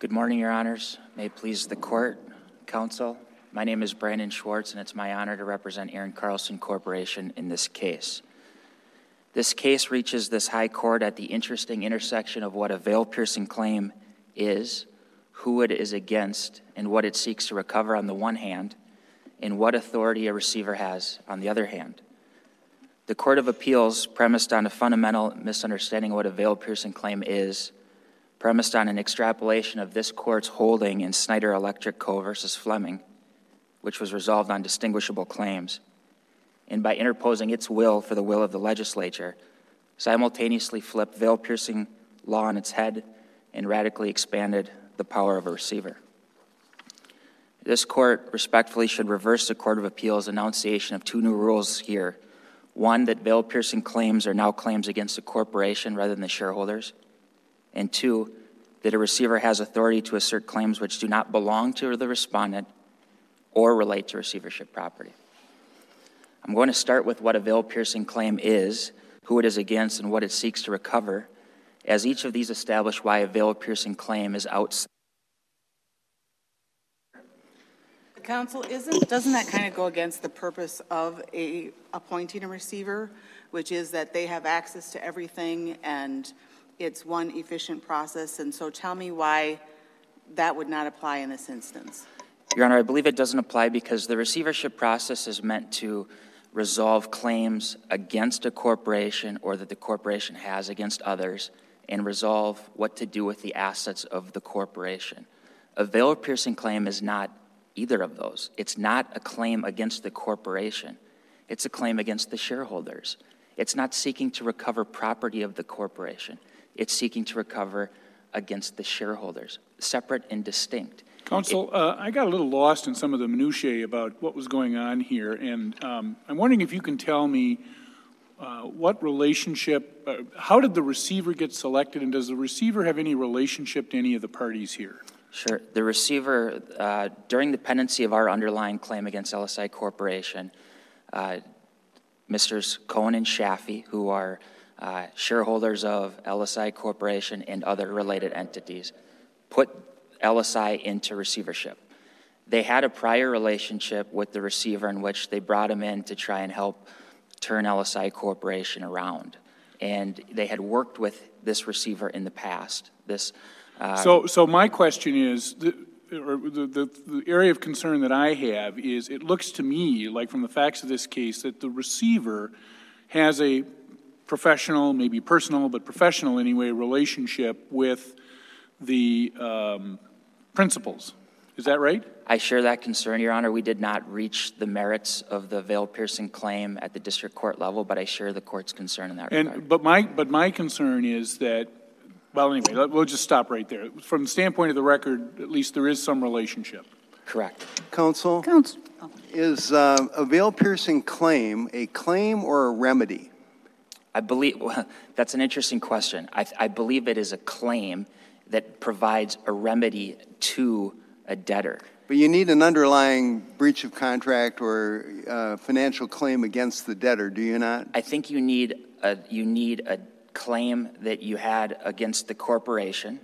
Good morning, Your Honors. May it please the court, counsel. My name is Brandon Schwartz, and it's my honor to represent Aaron Carlson Corporation in this case. This case reaches this high court at the interesting intersection of what a veil piercing claim is, who it is against, and what it seeks to recover on the one hand, and what authority a receiver has on the other hand. The Court of Appeals, premised on a fundamental misunderstanding of what a veil piercing claim is, premised on an extrapolation of this court's holding in Snyder Electric Co. versus Fleming, which was resolved on distinguishable claims, and by interposing its will for the will of the legislature, simultaneously flipped veil piercing law on its head and radically expanded the power of a receiver. This court respectfully should reverse the Court of Appeals' enunciation of two new rules here. One, that veil piercing claims are now claims against the corporation rather than the shareholders. And two, that a receiver has authority to assert claims which do not belong to the respondent or relate to receivership property. I'm going to start with what a veil piercing claim is, who it is against, and what it seeks to recover, as each of these establish why a veil piercing claim is outside. The counsel, isn't, doesn't that kind of go against the purpose of a, appointing a receiver, which is that they have access to everything and it's one efficient process? And so tell me why that would not apply in this instance. Your Honor, I believe it doesn't apply because the receivership process is meant to resolve claims against a corporation or that the corporation has against others and resolve what to do with the assets of the corporation. A veil piercing claim is not either of those. It's not a claim against the corporation, it's a claim against the shareholders. It's not seeking to recover property of the corporation, it's seeking to recover against the shareholders, separate and distinct. Counsel, uh, I got a little lost in some of the minutiae about what was going on here, and um, I'm wondering if you can tell me uh, what relationship, uh, how did the receiver get selected, and does the receiver have any relationship to any of the parties here? Sure. The receiver, uh, during the pendency of our underlying claim against LSI Corporation, uh, Misters Cohen and Shaffey, who are uh, shareholders of LSI Corporation and other related entities, put LSI into receivership. They had a prior relationship with the receiver in which they brought him in to try and help turn LSI Corporation around. And they had worked with this receiver in the past. This so, so my question is, the, the, the, the, area of concern that I have is it looks to me, like from the facts of this case, that the receiver has a professional, maybe personal, but professional anyway, relationship with the um, principals. Is that right? I share that concern, Your Honor. We did not reach the merits of the veil piercing claim at the district court level, but I share the court's concern in that and, regard. But my, but my concern is that well, anyway, we'll just stop right there. From the standpoint of the record, at least there is some relationship. Correct. Counsel, Counsel. is uh, a veil piercing claim a claim or a remedy? I believe well, that's an interesting question. I, I believe it is a claim that provides a remedy to a debtor. But you need an underlying breach of contract or uh, financial claim against the debtor, do you not? I think you need a you need a claim that you had against the corporation,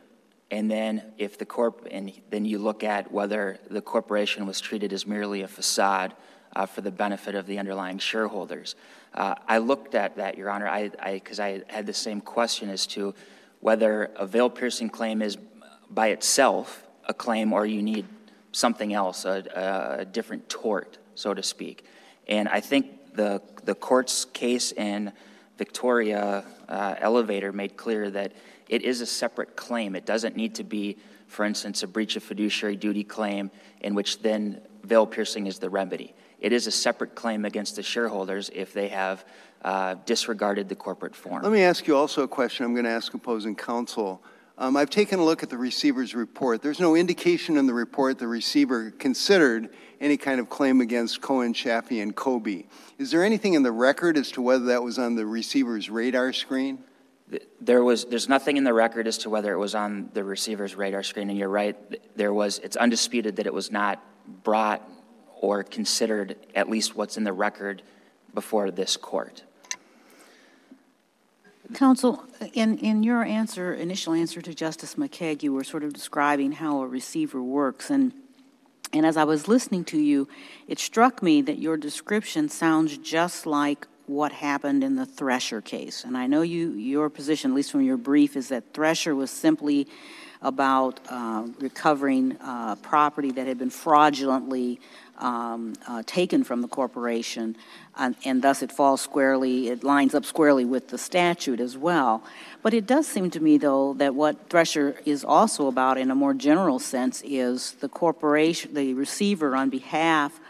and then if the corp, and then you look at whether the corporation was treated as merely a facade uh, for the benefit of the underlying shareholders. Uh, I looked at that, Your Honor, I because I, I had the same question as to whether a veil piercing claim is by itself a claim or you need something else, a, a different tort, so to speak. And I think the the court's case in Victoria uh, Elevator made clear that it is a separate claim. It doesn't need to be, for instance, a breach of fiduciary duty claim in which then veil piercing is the remedy. It is a separate claim against the shareholders if they have uh, disregarded the corporate form. Let me ask you also a question I'm going to ask opposing counsel. Um, I've taken a look at the receiver's report. There's no indication in the report the receiver considered any kind of claim against Cohen, Shaffey, and Kobe. Is there anything in the record as to whether that was on the receiver's radar screen? There was, there's nothing in the record as to whether it was on the receiver's radar screen, and you're right, there was, it's undisputed that it was not brought or considered, at least what's in the record before this court. Counsel, in, in your answer, initial answer to Justice McKeig, you were sort of describing how a receiver works. And, and as I was listening to you, it struck me that your description sounds just like what happened in the Thresher case. And I know you, your position, at least from your brief, is that Thresher was simply about uh, recovering uh, property that had been fraudulently um, uh, taken from the corporation, and, and thus it falls squarely, it lines up squarely with the statute as well. But it does seem to me, though, that what Thresher is also about, in a more general sense, is the corporation, the receiver on behalf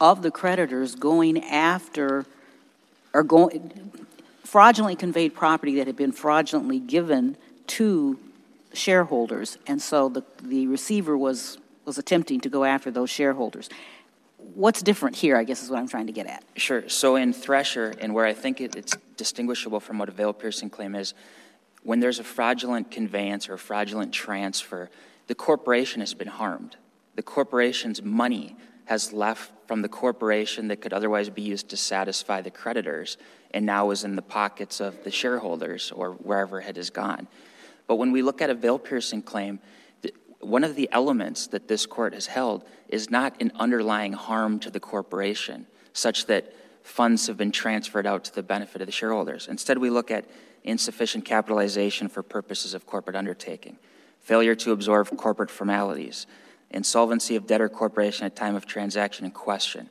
of the creditors going after or going fraudulently conveyed property that had been fraudulently given to shareholders, and so the, the receiver was, was attempting to go after those shareholders. What's different here, I guess, is what I'm trying to get at. Sure. So in Thresher, and where I think it, it's distinguishable from what a veil piercing claim is, when there's a fraudulent conveyance or fraudulent transfer, the corporation has been harmed. The corporation's money has left from the corporation that could otherwise be used to satisfy the creditors and now is in the pockets of the shareholders or wherever it has gone. But when we look at a veil piercing claim, one of the elements that this court has held is not an underlying harm to the corporation, such that funds have been transferred out to the benefit of the shareholders. Instead, we look at insufficient capitalization for purposes of corporate undertaking, failure to absorb corporate formalities, insolvency of debtor corporation at time of transaction in question,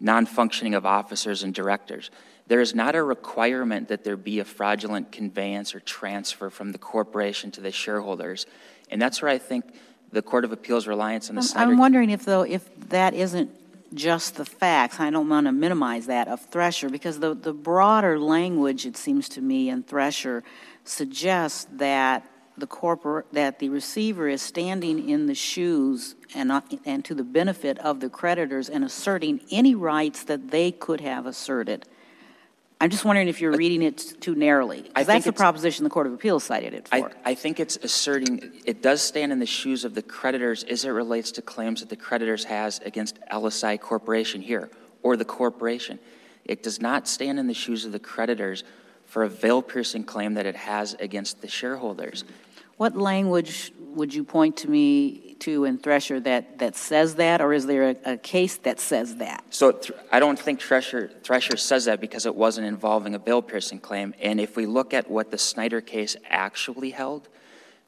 non-functioning of officers and directors. There is not a requirement that there be a fraudulent conveyance or transfer from the corporation to the shareholders. And that's where I think the Court of Appeals reliance on the I'm- Snyder. I'm wondering if, though, if that isn't just the facts, I don't want to minimize that, of Thresher, because the, the broader language, it seems to me, in Thresher suggests that the corporate, that the receiver is standing in the shoes and, not- and to the benefit of the creditors and asserting any rights that they could have asserted. I'm just wondering if you're reading it too narrowly. I Because that's the proposition the Court of Appeals cited it I, for. I think it's asserting, it does stand in the shoes of the creditors as it relates to claims that the creditors has against LSI Corporation here, or the corporation. It does not stand in the shoes of the creditors for a veil-piercing claim that it has against the shareholders. What language would you point to me to in Thresher that, that says that, or is there a, a case that says that? So th- I don't think Thresher, Thresher says that because it wasn't involving a veil-piercing claim. And if we look at what the Snyder case actually held,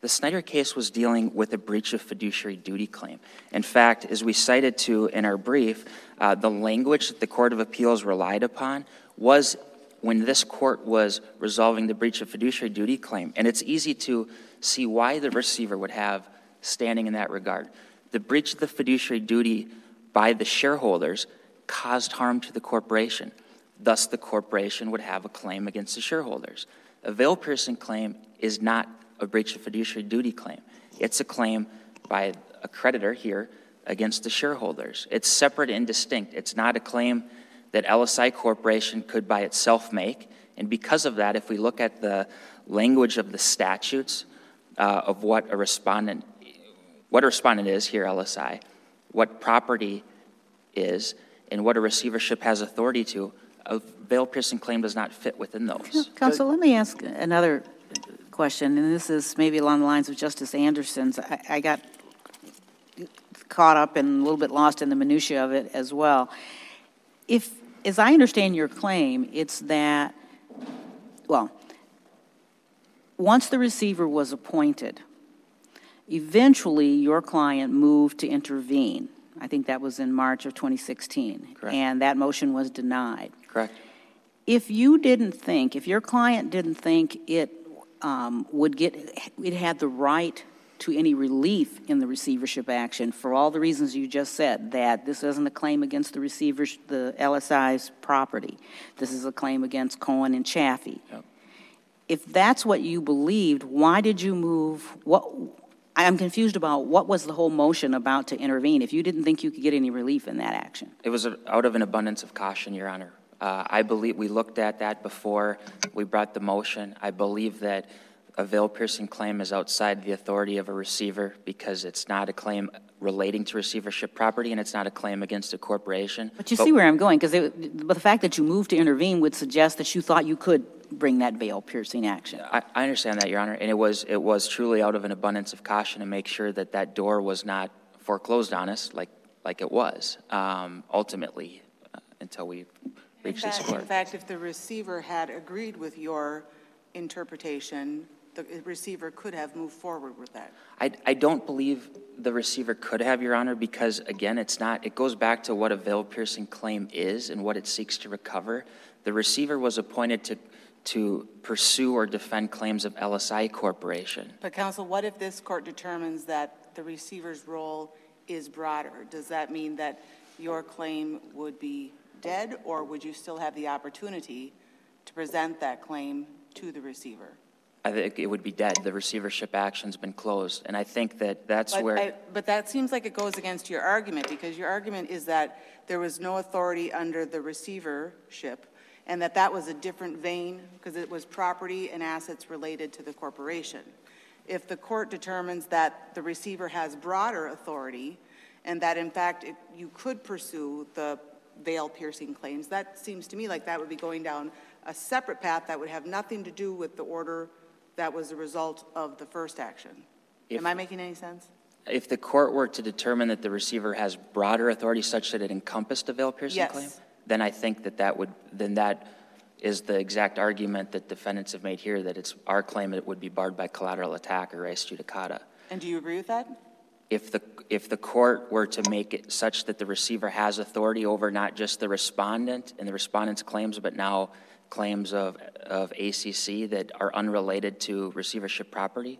the Snyder case was dealing with a breach of fiduciary duty claim. In fact, as we cited to in our brief, uh, the language that the Court of Appeals relied upon was when this court was resolving the breach of fiduciary duty claim. And it's easy to see why the receiver would have standing in that regard. The breach of the fiduciary duty by the shareholders caused harm to the corporation. Thus, the corporation would have a claim against the shareholders. A veil piercing claim is not a breach of fiduciary duty claim. It's a claim by a creditor here against the shareholders. It's separate and distinct. It's not a claim that LSI Corporation could by itself make. And because of that, if we look at the language of the statutes uh, of what a respondent, what a respondent is here, LSI, what property is, and what a receivership has authority to, a veil piercing claim does not fit within those. Counsel, let me ask another question, and this is maybe along the lines of Justice Anderson's. I, I got caught up and a little bit lost in the minutia of it as well. If, as I understand your claim, it's that, well, once the receiver was appointed, eventually your client moved to intervene. I think that was in March of 2016. Correct. And that motion was denied. Correct? If you didn't think, if your client didn't think it um, would get, it had the right to any relief in the receivership action for all the reasons you just said, that this isn't a claim against the receiver's, the LSI's property. This is a claim against Cohen and Chaffee. Yep. If that's what you believed, why did you move, what, I'm confused about what was the whole motion about to intervene if you didn't think you could get any relief in that action? It was out of an abundance of caution, Your Honor. Uh, I believe, we looked at that before we brought the motion. I believe that a veil piercing claim is outside the authority of a receiver because it's not a claim relating to receivership property and it's not a claim against a corporation. But you see where I'm going, because but the fact that you moved to intervene would suggest that you thought you could bring that veil piercing action. I, I understand that, Your Honor, and it was, it was truly out of an abundance of caution to make sure that that door was not foreclosed on us like, like it was, um, ultimately, uh, until we In reached this fact, court. in fact, if the receiver had agreed with your interpretation, the receiver could have moved forward with that. I, I don't believe the receiver could have, Your Honor, because again, it's not, it goes back to what a veil piercing claim is and what it seeks to recover. The receiver was appointed to, to pursue or defend claims of LSI Corporation. But counsel, what if this court determines that the receiver's role is broader? Does that mean that your claim would be dead, or would you still have the opportunity to present that claim to the receiver? I think it would be dead. The receivership action's been closed, and I think that that's But where. I- But that seems like it goes against your argument, because your argument is that there was no authority under the receivership, and that that was a different vein, because it was property and assets related to the corporation. If the court determines that the receiver has broader authority, and that in fact it- you could pursue the veil piercing claims, that seems to me like that would be going down a separate path that would have nothing to do with the order that was the result of the first action. If- Am I making any sense? If the court were to determine that the receiver has broader authority such that it encompassed a veil piercing Yes. claim, then I think that that would, then that is the exact argument that defendants have made here, that it's our claim it would be barred by collateral attack or res judicata. And do you agree with that? If the, if the court were to make it such that the receiver has authority over not just the respondent and the respondent's claims, but now claims of, of ACC that are unrelated to receivership property,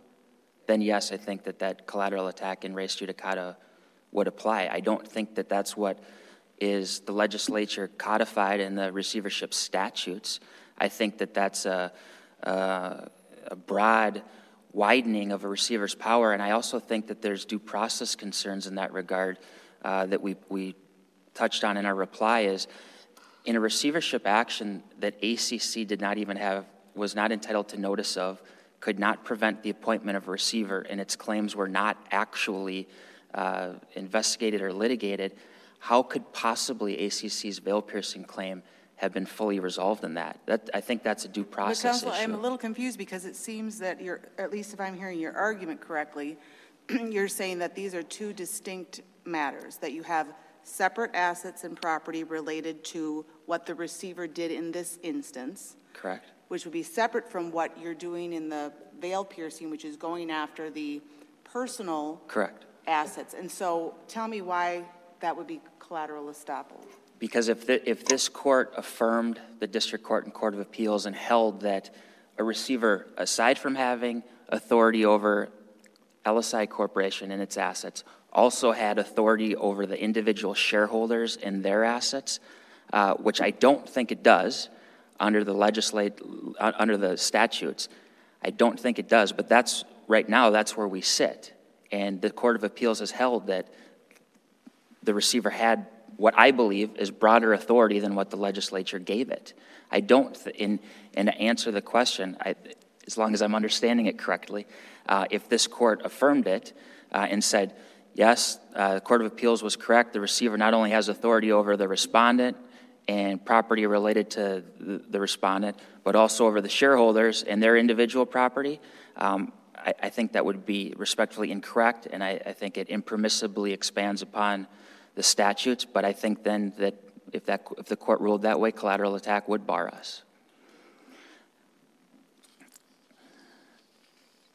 then yes, I think that that collateral attack and res judicata would apply. I don't think that that's what is the legislature codified in the receivership statutes. I think that that's a, a, a broad widening of a receiver's power, and I also think that there's due process concerns in that regard uh, that we, we touched on in our reply is in a receivership action that ACC did not even have, was not entitled to notice of, could not prevent the appointment of a receiver, and its claims were not actually uh, investigated or litigated, how could possibly ACC's veil piercing claim have been fully resolved in that? That, I think that's a due process But counsel, I'm a little confused because it seems that you're, at least if I'm hearing your argument correctly, you're saying that these are two distinct matters, that you have separate assets and property related to what the receiver did in this instance, Correct? which would be separate from what you're doing in the veil piercing, which is going after the personal Correct. assets. And so tell me why that would be collateral estoppel. Because if, the, if this court affirmed the district court and court of appeals and held that a receiver, aside from having authority over LSI Corporation and its assets, also had authority over the individual shareholders and their assets, uh, which I don't think it does under the legislate, uh, under the statutes. I don't think it does, but that's, right now, that's where we sit. And the Court of Appeals has held that the receiver had what I believe is broader authority than what the legislature gave it. I don't, th- in, and to answer the question, I, as long as I'm understanding it correctly, uh, if this court affirmed it uh, and said, yes, uh, the Court of Appeals was correct, the receiver not only has authority over the respondent and property related to the, the respondent, but also over the shareholders and their individual property, um, I, think that would be respectfully incorrect, and I, I think it impermissibly expands upon the statutes, but I think then that if that, if the court ruled that way, collateral attack would bar us.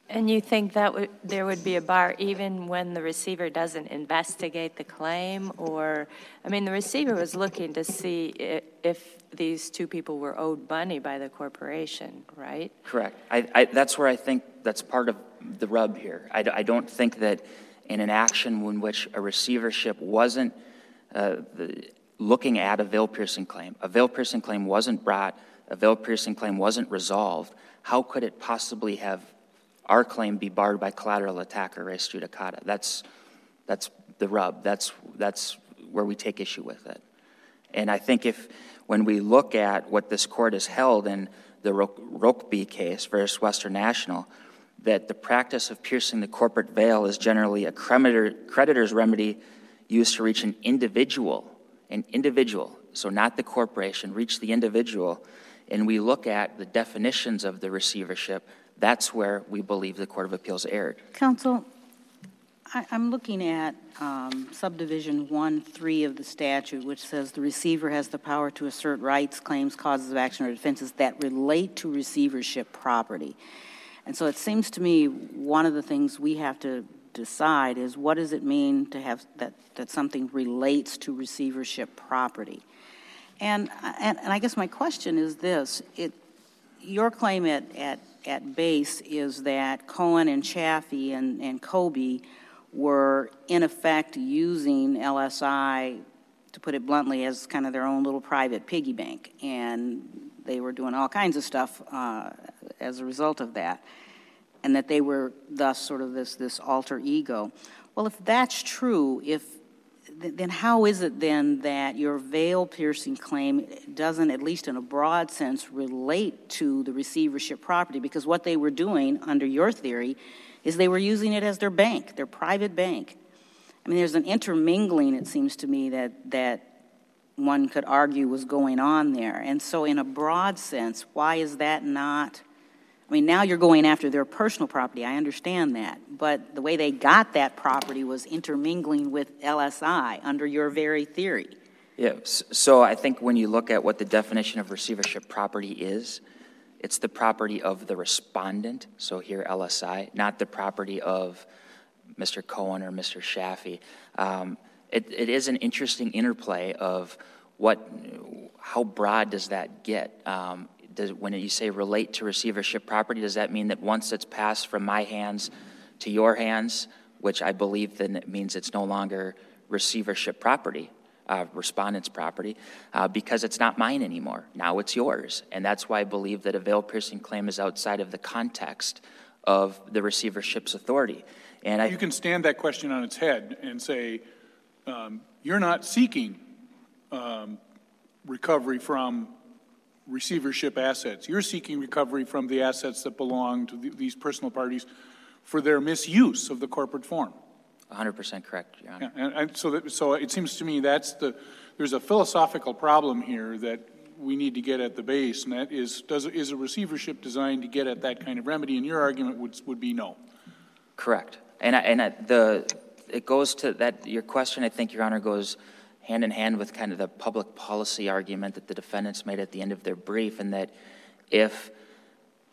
And you think that would, there would be a bar even when the receiver doesn't investigate the claim? Or, I mean, the receiver was looking to see i- if these two people were owed money by the corporation, right? Correct. I, I, that's where I think that's part of the rub here. I don't think that in an action in which a receivership wasn't uh, looking at a veil piercing claim, a veil piercing claim wasn't brought, a veil piercing claim wasn't resolved, how could it possibly have our claim be barred by collateral attack or res judicata? That's, that's the rub. That's, that's where we take issue with it. And I think if, when we look at what this court has held in the Ro- Rokeby case versus Western National, that the practice of piercing the corporate veil is generally a creditor, creditor's remedy used to reach an individual, an individual, so not the corporation, reach the individual and we look at the definitions of the receivership, that's where we believe the Court of Appeals erred. Counsel, I, I'm looking at um, subdivision 1-3 of the statute, which says the receiver has the power to assert rights, claims, causes of action, or defenses that relate to receivership property. And so it seems to me one of the things we have to decide is what does it mean to have that, that something relates to receivership property? And, and, and I guess my question is this it, your claim at, at, at base is that Cohen and Chaffee and, and Kobe were in effect using LSI, to put it bluntly, as kind of their own little private piggy bank. And they were doing all kinds of stuff uh, as a result of that. And that they were thus sort of this, this alter ego. Well, if that's true, if then how is it then that your veil piercing claim doesn't, at least in a broad sense, relate to the receivership property? Because what they were doing, under your theory, is they were using it as their bank, their private bank. I mean, there's an intermingling, it seems to me, that, that one could argue was going on there. And so, in a broad sense, why is that not? I mean, now you're going after their personal property. I understand that. But the way they got that property was intermingling with LSI under your very theory. Yeah, so I think when you look at what the definition of receivership property is, it's the property of the respondent, so here LSI, not the property of Mr. Cohen or Mr. Shaffey. Um, it, it is an interesting interplay of what, how broad does that get? Um, does, when you say relate to receivership property, does that mean that once it's passed from my hands to your hands, which I believe then it means it's no longer receivership property, uh, respondent's property, uh, because it's not mine anymore. Now it's yours. And that's why I believe that a veil piercing claim is outside of the context of the receivership's authority. And I, You can stand that question on its head and say, um, you're not seeking um, recovery from receivership assets. You're seeking recovery from the assets that belong to th- these personal parties for their misuse of the corporate form. 100% correct, Your Honor. Yeah, and, and so that, so it seems to me that's the, there's a philosophical problem here that we need to get at the base, and that is, does, is a receivership designed to get at that kind of remedy? And your argument would, would be no. Correct. And, I, and I, the, it goes to that, your question, I think, Your Honor, goes hand in hand with kind of the public policy argument that the defendants made at the end of their brief, and that if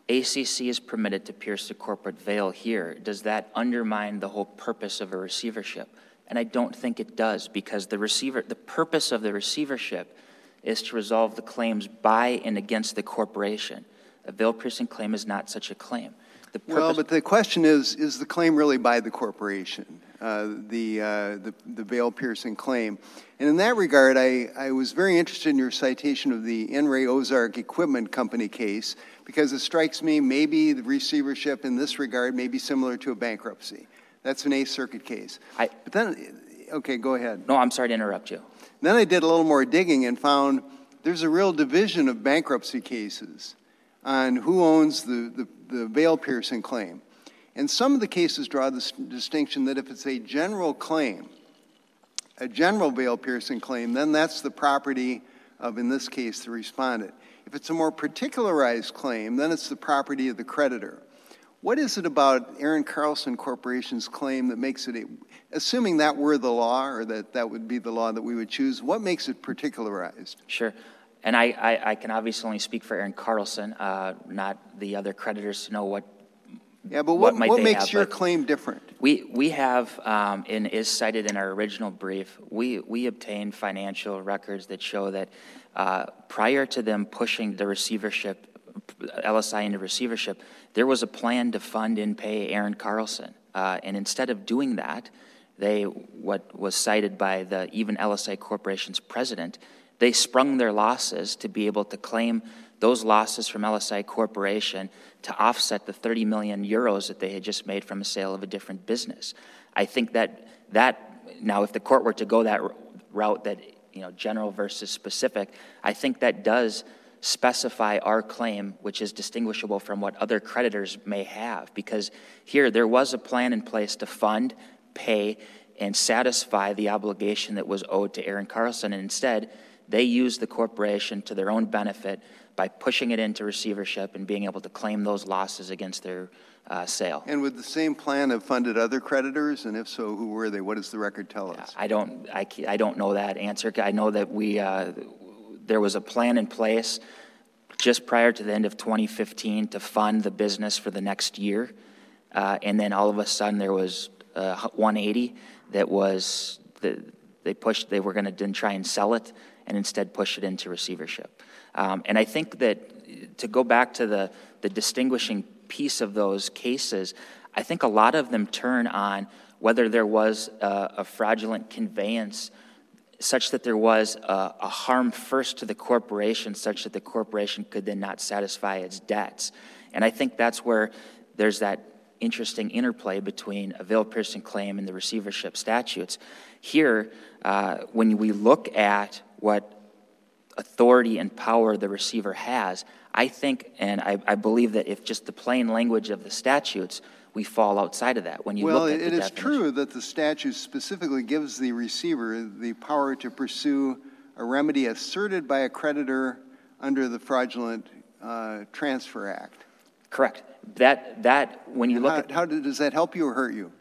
ACC is permitted to pierce the corporate veil here, does that undermine the whole purpose of a receivership? And I don't think it does, because the receiver, the purpose of the receivership is to resolve the claims by and against the corporation. A veil piercing claim is not such a claim. The Well, but the question is, is the claim really by the corporation? Uh, the, uh, the, the veil piercing claim. And in that regard, I, I was very interested in your citation of the In re Ozark Equipment Company case because it strikes me maybe the receivership in this regard may be similar to a bankruptcy. That's an Eighth Circuit case. I- But then, okay, go ahead. no, I'm sorry to interrupt you. Then I did a little more digging and found there's a real division of bankruptcy cases on who owns the, the, the veil piercing claim. And some of the cases draw this distinction that if it's a general claim, a general veil piercing claim, then that's the property of, in this case, the respondent. If it's a more particularized claim, then it's the property of the creditor. What is it about Aaron Carlson Corporation's claim that makes it, a, assuming that were the law or that that would be the law that we would choose, what makes it particularized? Sure. And I, I, I can obviously only speak for Aaron Carlson, uh, not the other creditors to know what. Yeah, but What what, might what they makes have, your claim different? We, we have, um, and is cited in our original brief, we, we obtained financial records that show that uh, prior to them pushing the receivership, LSI into receivership, there was a plan to fund and pay Aaron Carlson. Uh, and instead of doing that, they, what was cited by the even LSI Corporation's president, they sprung their losses to be able to claim those losses from LSI Corporation to offset the 30 million euros that they had just made from a sale of a different business. I think that that now, if the court were to go that route, that you know, general versus specific, I think that does specify our claim, which is distinguishable from what other creditors may have, because here there was a plan in place to fund, pay, and satisfy the obligation that was owed to Aaron Carlson, and instead They used the corporation to their own benefit by pushing it into receivership and being able to claim those losses against their uh, sale. And would the same plan have funded other creditors? And if so, who were they? What does the record tell us? I don't, I, I don't know that answer. I know that we, uh, there was a plan in place just prior to the end of 2015 to fund the business for the next year. Uh, and then all of a sudden, there was uh, 180 that was, the, they pushed, they were going to then try and sell it and instead push it into receivership. Um, and I think that to go back to the, the distinguishing piece of those cases, I think a lot of them turn on whether there was a, a fraudulent conveyance such that there was a, a harm first to the corporation, such that the corporation could then not satisfy its debts. And I think that's where there's that interesting interplay between a veil piercing claim and the receivership statutes. Here, uh, when we look at what authority and power the receiver has, I think and I, I believe that if just the plain language of the statutes, we fall outside of that. When you Well, look at it the is definition. true that the statute specifically gives the receiver the power to pursue a remedy asserted by a creditor under the fraudulent uh, transfer act. Correct. That, that, when you look How, at, how does that help you or hurt you?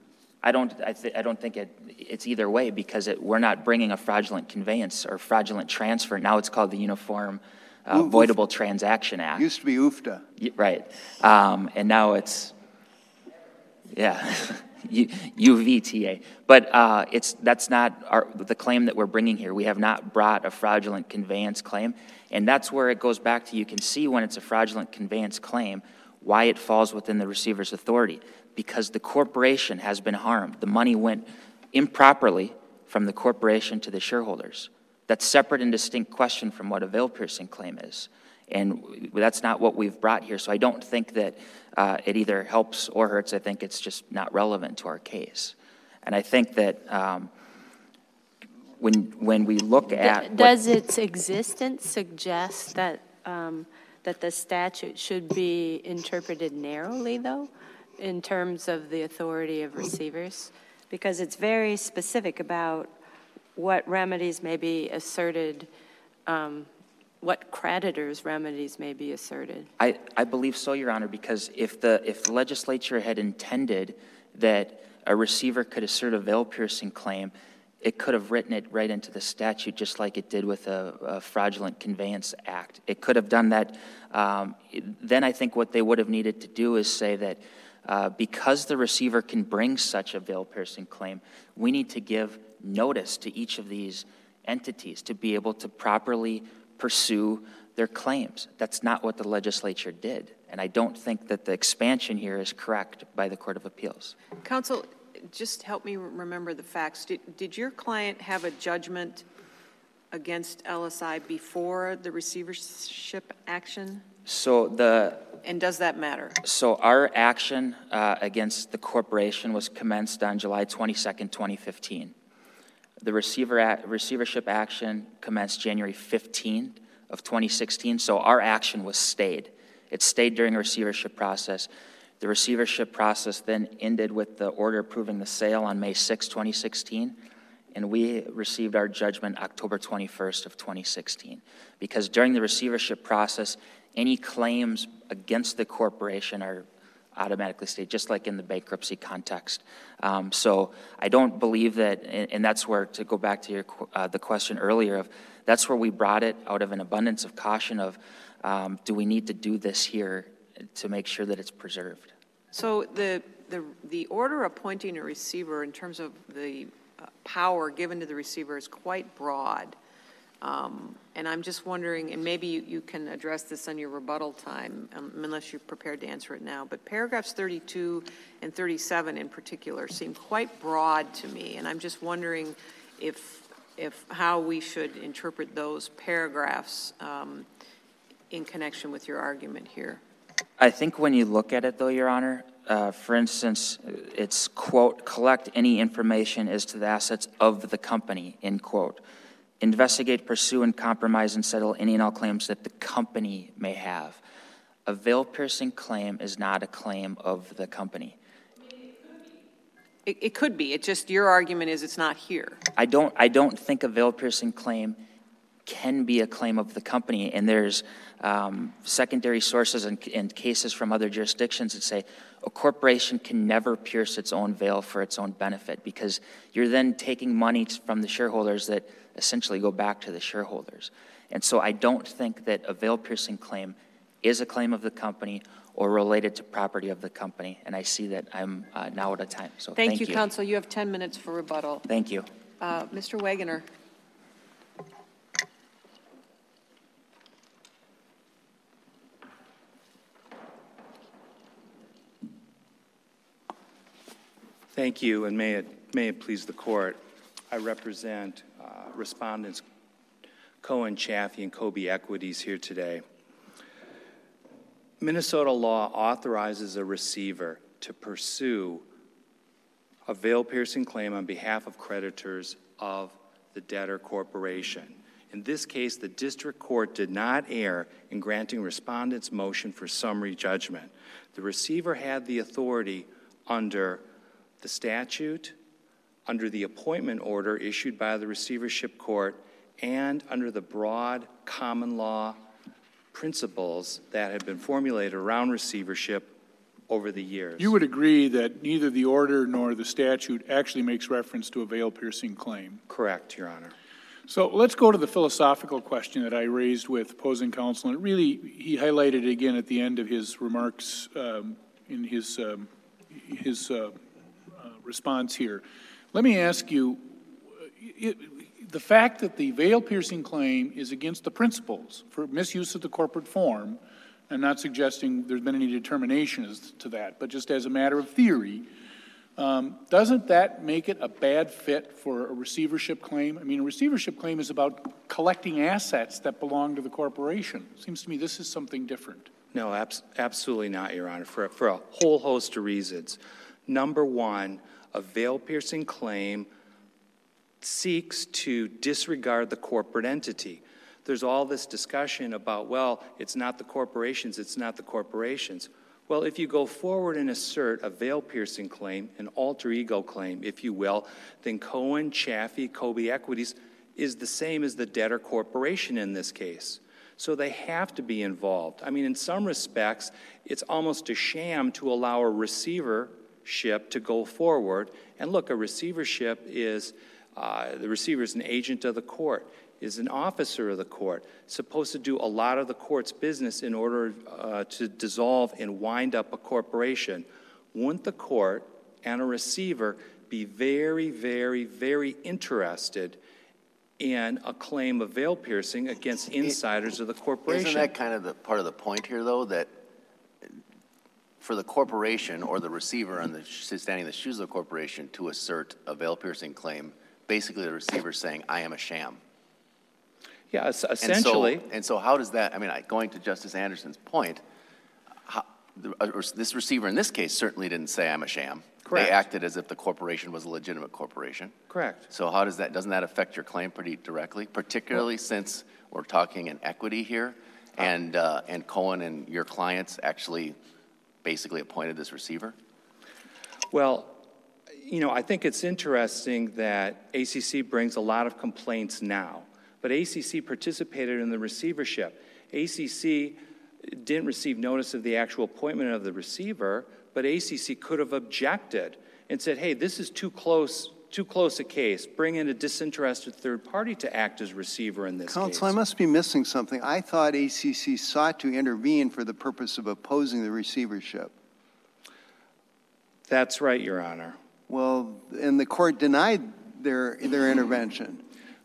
I don't, I, th- I don't think it, it's either way because it, we're not bringing a fraudulent conveyance or fraudulent transfer. Now it's called the Uniform uh, Oof, oof. Voidable Transaction Act. Used to be UFTA. Y- Right. Um, and now it's, yeah, U- UVTA. But uh, it's, that's not our, the claim that we're bringing here. We have not brought a fraudulent conveyance claim. And that's where it goes back to, you can see when it's a fraudulent conveyance claim, why it falls within the receiver's authority. Because the corporation has been harmed. The money went improperly from the corporation to the shareholders. That's separate and distinct question from what a veil piercing claim is. And that's not what we've brought here. So I don't think that uh, it either helps or hurts. I think it's just not relevant to our case. And I think that um, when, when we look at. what- Does its existence suggest that, um, that the statute should be interpreted narrowly, though, in terms of the authority of receivers? Because it's very specific about what remedies may be asserted, um, what creditors' remedies may be asserted. I, I believe so, Your Honor, because if the, if the legislature had intended that a receiver could assert a veil piercing claim, it could have written it right into the statute, just like it did with a, a fraudulent conveyance act. It could have done that. Um, then I think what they would have needed to do is say that uh, because the receiver can bring such a veil piercing claim, we need to give notice to each of these entities to be able to properly pursue their claims. That's not what the legislature did. And I don't think that the expansion here is correct by the Court of Appeals. Counsel, just help me remember the facts. Did, did your client have a judgment against LSI before the receivership action? So the, And does that matter? so our action uh, against the corporation was commenced on July 22nd, 2015. The receiver, receivership action commenced January 15th of 2016, so our action was stayed. It stayed during a receivership process. The receivership process then ended with the order approving the sale on May 6, 2016, and we received our judgment October 21st of 2016. Because during the receivership process, any claims against the corporation are automatically stayed, just like in the bankruptcy context. Um, so I don't believe that, and, and that's where, to go back to your, uh, the question earlier of, that's where we brought it out of an abundance of caution of, um, do we need to do this here to make sure that it's preserved? So the, the, the order appointing a receiver in terms of the uh, power given to the receiver is quite broad. Um, And I'm just wondering, and maybe you, you can address this on your rebuttal time, um, unless you're prepared to answer it now, but paragraphs 32 and 37 in particular seem quite broad to me, and I'm just wondering if, if, how we should interpret those paragraphs um, in connection with your argument here. I think when you look at it, though, Your Honor, uh, for instance, it's, quote, collect any information as to the assets of the company, end quote. Investigate, pursue, and compromise and settle any and all claims that the company may have. A veil piercing claim is not a claim of the company. It, it could be, it just, your argument is it's not here. I don't, I don't think a veil piercing claim can be a claim of the company. And there's um, secondary sources and, and cases from other jurisdictions that say a corporation can never pierce its own veil for its own benefit because you're then taking money from the shareholders that essentially go back to the shareholders. And so I don't think that a veil piercing claim is a claim of the company or related to property of the company. And I see that I'm uh, now out of time. So thank, Thank you, counsel. You have 10 minutes for rebuttal. Thank you. Uh, Mr. Wagoner. Thank you, and may it, may it please the court. I represent uh, respondents Cohen, Chaffee, and Kobe Equities here today. Minnesota law authorizes a receiver to pursue a veil piercing claim on behalf of creditors of the debtor corporation. In this case, the district court did not err in granting respondents' motion for summary judgment. The receiver had the authority under the statute, under the appointment order issued by the receivership court, and under the broad common law principles that have been formulated around receivership over the years. You would agree that neither the order nor the statute actually makes reference to a veil piercing claim? Correct, Your Honor. So let's go to the philosophical question that I raised with opposing counsel. And it really, he highlighted it again at the end of his remarks um, in his, um, his uh, uh, response here. Let me ask you it, the fact that the veil piercing claim is against the principals for misuse of the corporate form, I'm not suggesting there's been any determination to that, but just as a matter of theory, um, doesn't that make it a bad fit for a receivership claim? I mean, a receivership claim is about collecting assets that belong to the corporation. Seems to me this is something different. No, abs- absolutely not, Your Honor, for, for a whole host of reasons. Number one, a veil piercing claim seeks to disregard the corporate entity. There's all this discussion about, well, it's not the corporations, it's not the corporations. Well, if you go forward and assert a veil piercing claim, an alter ego claim, if you will, then Cohen, Chaffee, Kobe Equities is the same as the debtor corporation in this case. So they have to be involved. I mean, in some respects, it's almost a sham to allow a receivership to go forward. And look, a receivership is uh, the receiver is an agent of the court, is an officer of the court, supposed to do a lot of the court's business in order uh, to dissolve and wind up a corporation. Wouldn't the court and a receiver be very, very, very interested in a claim of veil piercing against insiders of the corporation? Isn't that kind of the, part of the point here, though, that for the corporation or the receiver on the, standing in the shoes of the corporation to assert a veil piercing claim, basically the receiver saying, I am a sham. Yeah, es- And so- essentially. And so how does that, I mean, going to Justice Anderson's point, how, uh, this receiver in this case certainly didn't say, I'm a sham. Correct. They acted as if the corporation was a legitimate corporation. Correct. So how does that, doesn't that affect your claim pretty directly, particularly since we're talking in equity here? And, uh, and Cohen and your clients actually basically appointed this receiver? Well, you know, I think it's interesting that ACC brings a lot of complaints now, but ACC participated in the receivership. ACC didn't receive notice of the actual appointment of the receiver, but ACC could have objected and said, hey, this is too close, too close a case. Bring in a disinterested third party to act as receiver in this case. Counsel, I must be missing something. I thought ACC sought to intervene for the purpose of opposing the receivership. That's right, Your Honor. Well, and the court denied their, their intervention.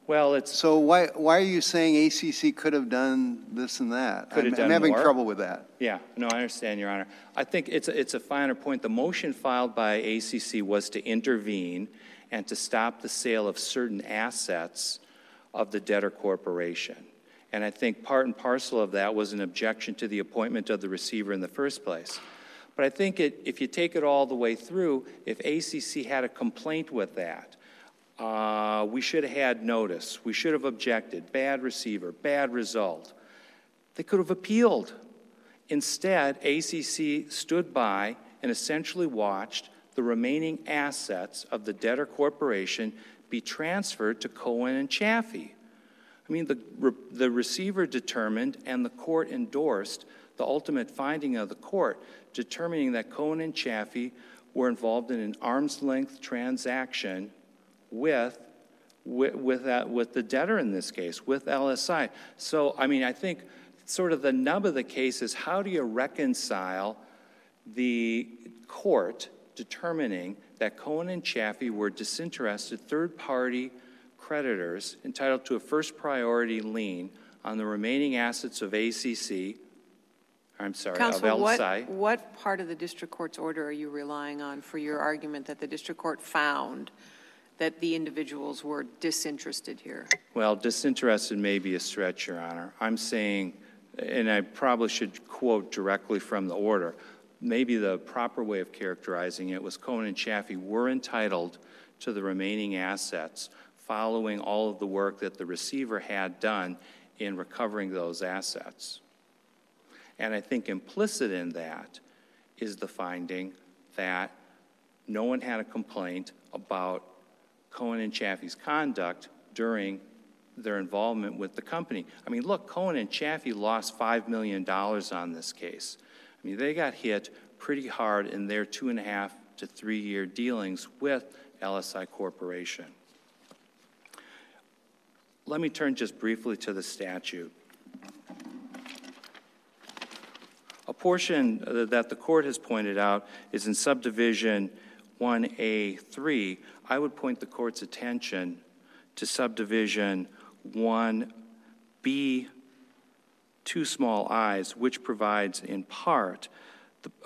Well, it's, So why, why are you saying ACC could have done this and that? Could have I'm- done I'm having more. trouble with that. Yeah, no, I understand, Your Honor. I think it's, a- it's a finer point. The motion filed by ACC was to intervene and to stop the sale of certain assets of the debtor corporation. And I think part and parcel of that was an objection to the appointment of the receiver in the first place. But I think it, if you take it all the way through, if ACC had a complaint with that, uh, we should have had notice. We should have objected. Bad receiver, bad result. They could have appealed. Instead, ACC stood by and essentially watched the remaining assets of the debtor corporation be transferred to Cohen and Chaffee. I mean, the, the receiver determined and the court endorsed the ultimate finding of the court, determining that Cohen and Chaffee were involved in an arm's length transaction with, with, with, that, with the debtor in this case, with LSI. So, I mean, I think sort of the nub of the case is how do you reconcile the court determining that Cohen and Chaffee were disinterested third party creditors entitled to a first priority lien on the remaining assets of ACC, I'm sorry, of Counsel, what, what part of the district court's order are you relying on for your argument that the district court found that the individuals were disinterested here? Well, disinterested may be a stretch, Your Honor. I'm saying, and I probably should quote directly from the order, maybe the proper way of characterizing it was Cohen and Chaffee were entitled to the remaining assets following all of the work that the receiver had done in recovering those assets. And I think implicit in that is the finding that no one had a complaint about Cohen and Chaffee's conduct during their involvement with the company. I mean, look, Cohen and Chaffee lost $5 million on this case. I mean, they got hit pretty hard in their two and a half to three year dealings with LSI Corporation. Let me turn just briefly to the statute. A portion that the court has pointed out is in subdivision 1A3. I would point the court's attention to subdivision 1B, two small eyes, which provides in part,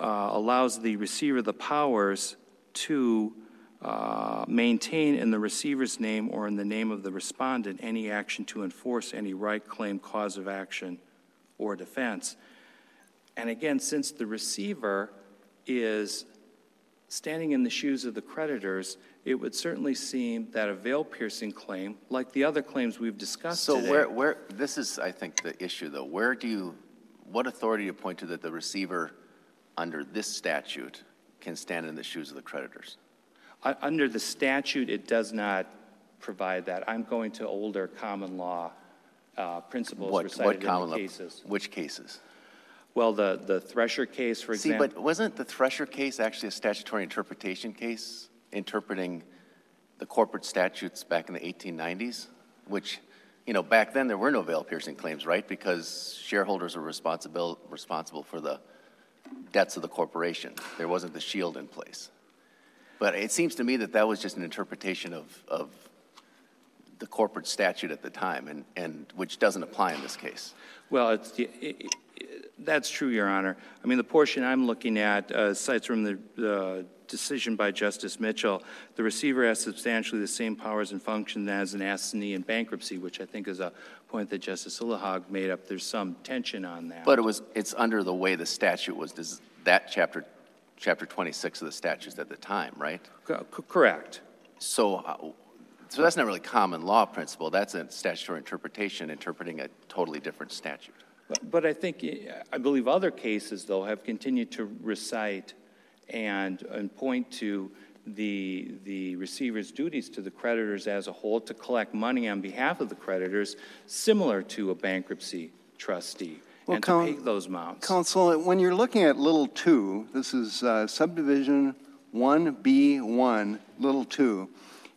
uh, allows the receiver the powers to uh, maintain in the receiver's name or in the name of the respondent any action to enforce any right, claim, cause of action, or defense. And again, since the receiver is standing in the shoes of the creditors, it would certainly seem that a veil piercing claim, like the other claims we've discussed So today, where, where, this is, I think, the issue, though. Where do you, what authority do you point to that the receiver, under this statute, can stand in the shoes of the creditors? U- Under the statute, it does not provide that. I'm going to older common law uh, principles What, recited what in common the law? cases. Which cases? Well, the, the Thresher case, for example. See, example. but wasn't the Thresher case actually a statutory interpretation case, interpreting the corporate statutes back in the 1890s? Which, you know, back then, there were no veil piercing claims, right? Because shareholders were responsible, responsible for the debts of the corporation. There wasn't the shield in place. But it seems to me that that was just an interpretation of, of the corporate statute at the time, and, and which doesn't apply in this case. Well, it's, the- i- i- that's true, Your Honor. I mean, the portion I'm looking at uh, cites from the the decision by Justice Mitchell, the receiver has substantially the same powers and function as an assignee in bankruptcy, which I think is a point that Justice Lillehaug made up. There's some tension on that. But it was, it's under the way the statute was, des- that chapter, chapter 26 of the statutes at the time, right? Co- co- Correct. So, uh, so that's not really common law principle, that's a statutory interpretation, interpreting a totally different statute. But- But I think, I believe other cases, though, have continued to recite and, and point to the, the receiver's duties to the creditors as a whole to collect money on behalf of the creditors, similar to a bankruptcy trustee, Well, and to pay those amounts. Counsel, when you're looking at little two, this is uh, subdivision 1B1, little two,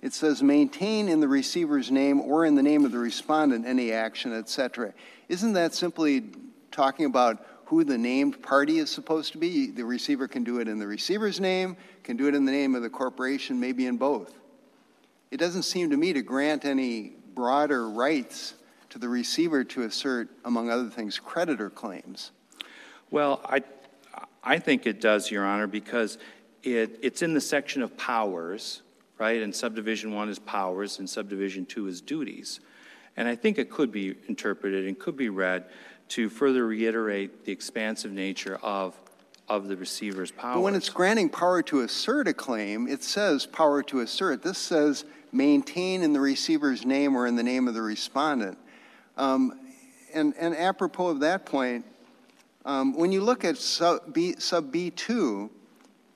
it says maintain in the receiver's name or in the name of the respondent any action, et cetera. Isn't that simply talking about who the named party is supposed to be? The receiver can do it in the receiver's name, can do it in the name of the corporation, maybe in both. It doesn't seem to me to grant any broader rights to the receiver to assert, among other things, creditor claims. Well, I, I think it does, Your Honor, because it, it's in the section of powers, right? And subdivision one is powers, and subdivision two is duties. And I think it could be interpreted and could be read to further reiterate the expansive nature of, of the receiver's power. But when it's granting power to assert a claim, it says power to assert. This says maintain in the receiver's name or in the name of the respondent. Um, and, and apropos of that point, um, when you look at sub, B, sub B2,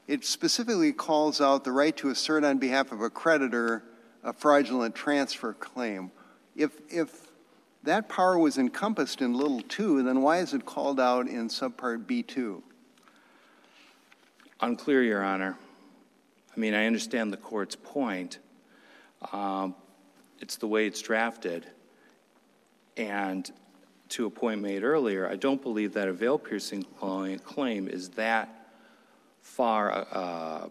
it specifically calls out the right to assert on behalf of a creditor a fraudulent transfer claim. If, if that power was encompassed in little two, then why is it called out in subpart B2? Unclear, Your Honor. I mean, I understand the court's point. Um, It's the way it's drafted. And to a point made earlier, I don't believe that a veil-piercing claim is that far uh,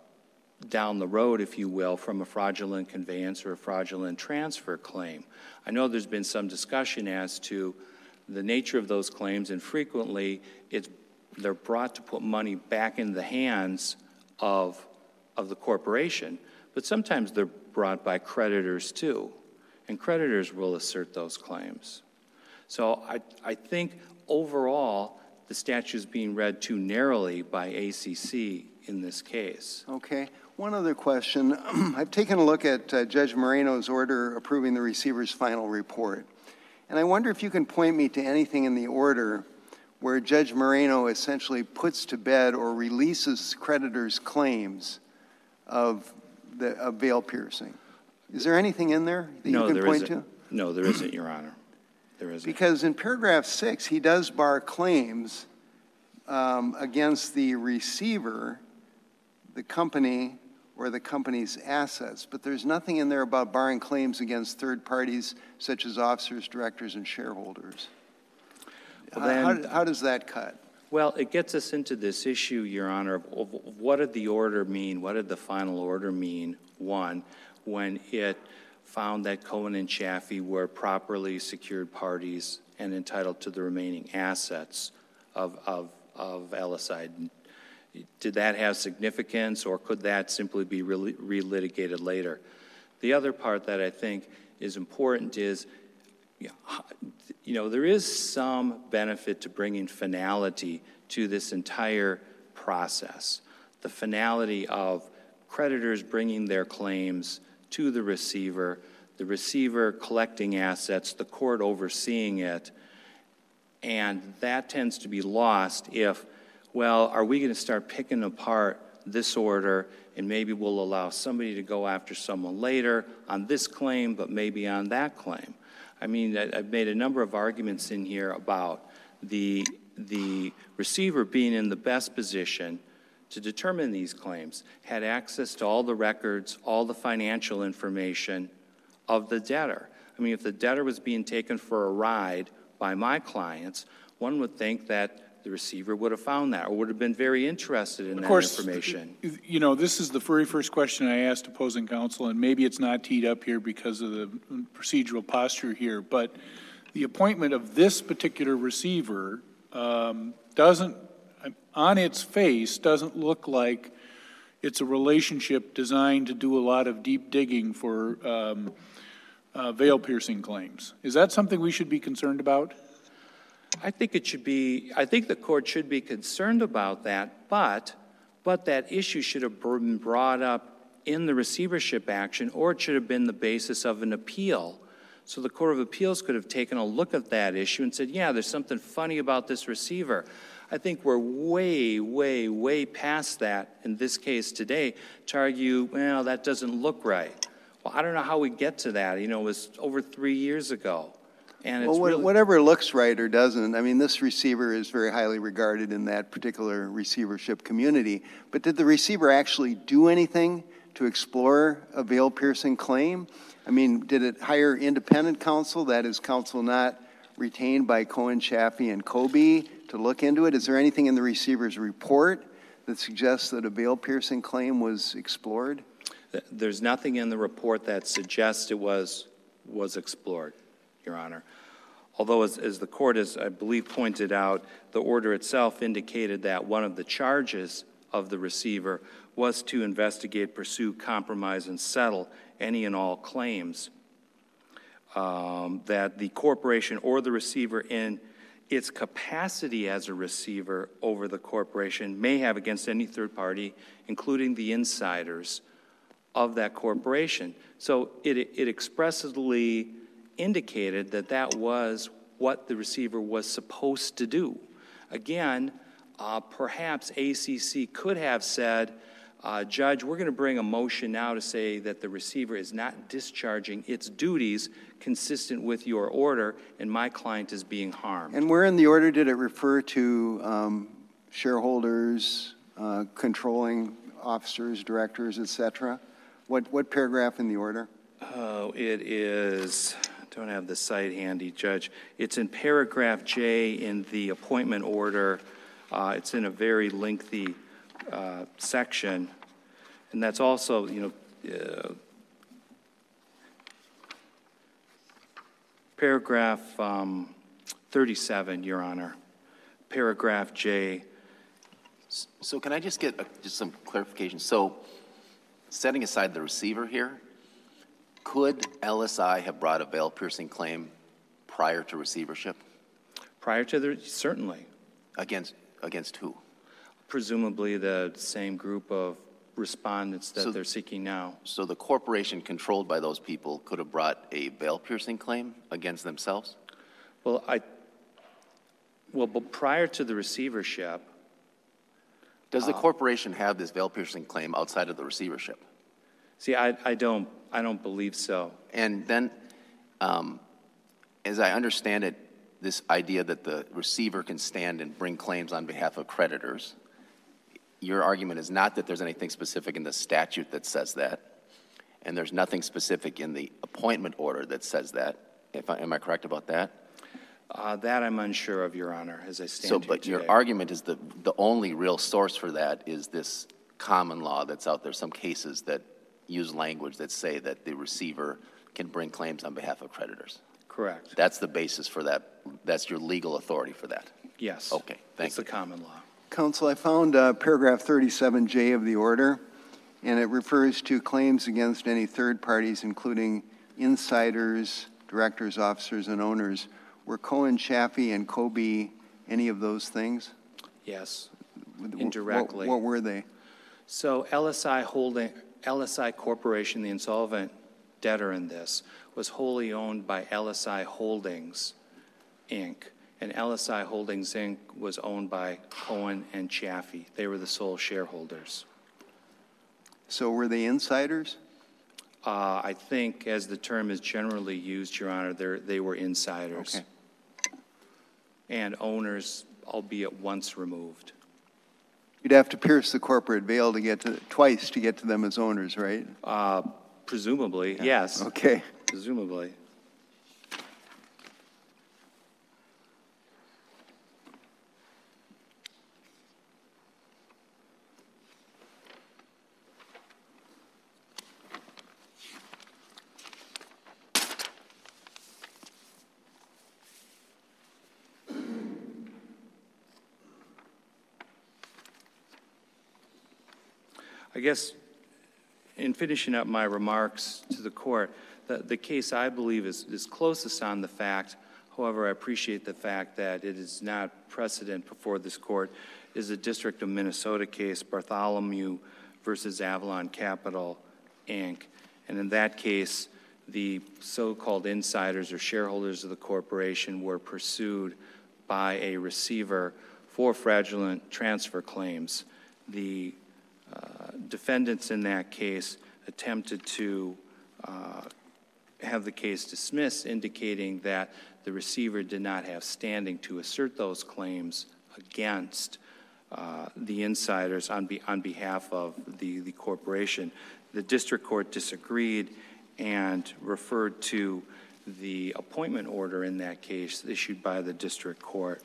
down the road, if you will, from a fraudulent conveyance or a fraudulent transfer claim. I know there's been some discussion as to the nature of those claims, and frequently, it's, they're brought to put money back in the hands of, of the corporation, but sometimes they're brought by creditors too, and creditors will assert those claims. So I, I think overall, the statute is being read too narrowly by ACC in this case. Okay. One other question. I've taken a look at uh, Judge Moreno's order approving the receiver's final report. And I wonder if you can point me to anything in the order where Judge Moreno essentially puts to bed or releases creditors' claims of, the, of veil piercing. Is there anything in there that No, you can point isn't. to? No, there isn't, Your Honor. There isn't. Because in paragraph six, he does bar claims um, against the receiver, the company, or the company's assets, but there's nothing in there about barring claims against third parties such as officers, directors, and shareholders. Well, How- how, how does that cut? Well, it gets us into this issue, Your Honor, of of what did the order mean? What did the final order mean, one, when it found that Cohen and Chaffee were properly secured parties and entitled to the remaining assets of, of, of LSI? Did that have significance, or could that simply be rel- relitigated later? The other part that I think is important is, you know, there is some benefit to bringing finality to this entire process. The finality of creditors bringing their claims to the receiver, the receiver collecting assets, the court overseeing it, and that tends to be lost if, well, are we going to start picking apart this order and maybe we'll allow somebody to go after someone later on this claim, but maybe on that claim? I mean, I've made a number of arguments in here about the, the receiver being in the best position to determine these claims, had access to all the records, all the financial information of the debtor. I mean, if the debtor was being taken for a ride by my clients, one would think that the receiver would have found that or would have been very interested in Of that course, information. you know, this is the very first question I asked opposing counsel, and maybe it's not teed up here because of the procedural posture here, but the appointment of this particular receiver um, doesn't, on its face, doesn't look like it's a relationship designed to do a lot of deep digging for um, uh, veil piercing claims. Is that something we should be concerned about? I think it should be, I think the court should be concerned about that, but, but that issue should have been brought up in the receivership action, or it should have been the basis of an appeal. So the Court of Appeals could have taken a look at that issue and said, yeah, there's something funny about this receiver. I think we're way, way, way past that in this case today to argue, well, that doesn't look right. Well, I don't know how we get to that. You know, it was over three years ago. And it's Well, wha- really. whatever looks right or doesn't, I mean, this receiver is very highly regarded in that particular receivership community. But did the receiver actually do anything to explore a veil piercing claim? I mean, did it hire independent counsel, that is counsel not retained by Cohen, Chaffee, and Kobe to look into it? Is there anything in the receiver's report that suggests that a veil piercing claim was explored? There's nothing in the report that suggests it was, was explored, Your Honor. Although, as, as the court has, I believe, pointed out, the order itself indicated that one of the charges of the receiver was to investigate, pursue, compromise, and settle any and all claims um, that the corporation or the receiver in its capacity as a receiver over the corporation may have against any third party, including the insiders of that corporation. So it, it expressly indicated that that was what the receiver was supposed to do. Again, uh, perhaps ACC could have said, Uh, Judge, we're going to bring a motion now to say that the receiver is not discharging its duties consistent with your order, and my client is being harmed. And where in the order did it refer to um, shareholders, uh, controlling officers, directors, et cetera? What, what paragraph in the order? Oh, it is, don't have the cite handy, Judge. It's in paragraph J in the appointment order. Uh, It's in a very lengthy uh, section, and that's also, you know, uh, paragraph um, 37, Your Honor. Paragraph J. So can I just get uh, just some clarification? So setting aside the receiver here, could LSI have brought a veil piercing claim prior to receivership? Prior to the, certainly, Against, against who? presumably the same group of respondents that So- they're seeking now. So the corporation controlled by those people could have brought a veil piercing claim against themselves? Well, I, well, but prior to the receivership, Does the uh, corporation have this veil piercing claim outside of the receivership? see, I, I don't, I don't believe so. And then, um, as I understand it, this idea that the receiver can stand and bring claims on behalf of creditors, your argument is not that there's anything specific in the statute that says that, and there's nothing specific in the appointment order that says that. If I, am I correct about that? Uh, That I'm unsure of, Your Honor, as I stand So, but your argument is that the only real source for that is this common law that's out there, some cases that use language that say that the receiver can bring claims on behalf of creditors. Correct, That's the basis for that, that's your legal authority for that. yes. Okay, thank It's the you. common law. Counsel, I found uh, paragraph 37J of the order, and it refers to claims against any third parties, including insiders, directors, officers, and owners. Were Cohen, Chaffee, and Kobe any of those things? Yes. What- Indirectly. What were they? So LSI Holding, LSI Corporation, the insolvent debtor in this, was wholly owned by LSI Holdings, Inc., and LSI Holdings, Inc. was owned by Cohen and Chaffee. They were the sole shareholders. So were they insiders? Uh, I think, as the term is generally used, Your Honor, they're, were insiders. Okay. And owners, albeit once removed. You'd have to pierce the corporate veil to get to, twice to get to them as owners, right? Uh, Presumably, yes. Okay. Presumably. Guess in finishing up my remarks to the court, the, the case I believe is, is closest on the fact, however, I appreciate the fact that it is not precedent before this court, is the District of Minnesota case Bartholomew versus Avalon Capital, Inc. And in that case, the so-called insiders or shareholders of the corporation were pursued by a receiver for fraudulent transfer claims. The defendants in that case attempted to uh, have the case dismissed, indicating that the receiver did not have standing to assert those claims against uh, the insiders on, be, on behalf of the, the corporation. The district court disagreed and referred to the appointment order in that case issued by the district court.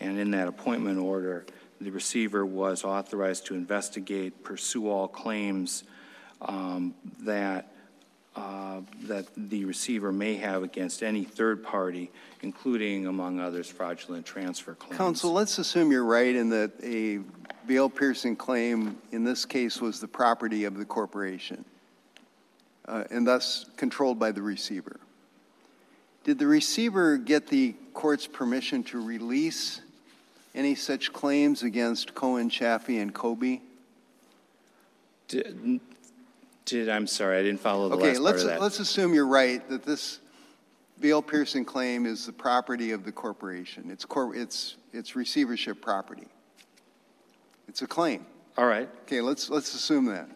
And in that appointment order, the receiver was authorized to investigate, pursue all claims um, that, uh, that the receiver may have against any third party, including, among others, fraudulent transfer claims. Counsel, let's assume you're right in that a veil piercing claim in this case was the property of the corporation uh, and thus controlled by the receiver. Did the receiver get the court's permission to release any such claims against Cohen, Chaffee, and Kobe? Did, did, I'm sorry, I didn't follow the Okay, last part Okay let's, of that. let's assume you're right, that this veil piercing claim is the property of the corporation. It's, cor- it's, it's receivership property. It's a claim. All right. Okay, let's, let's assume that.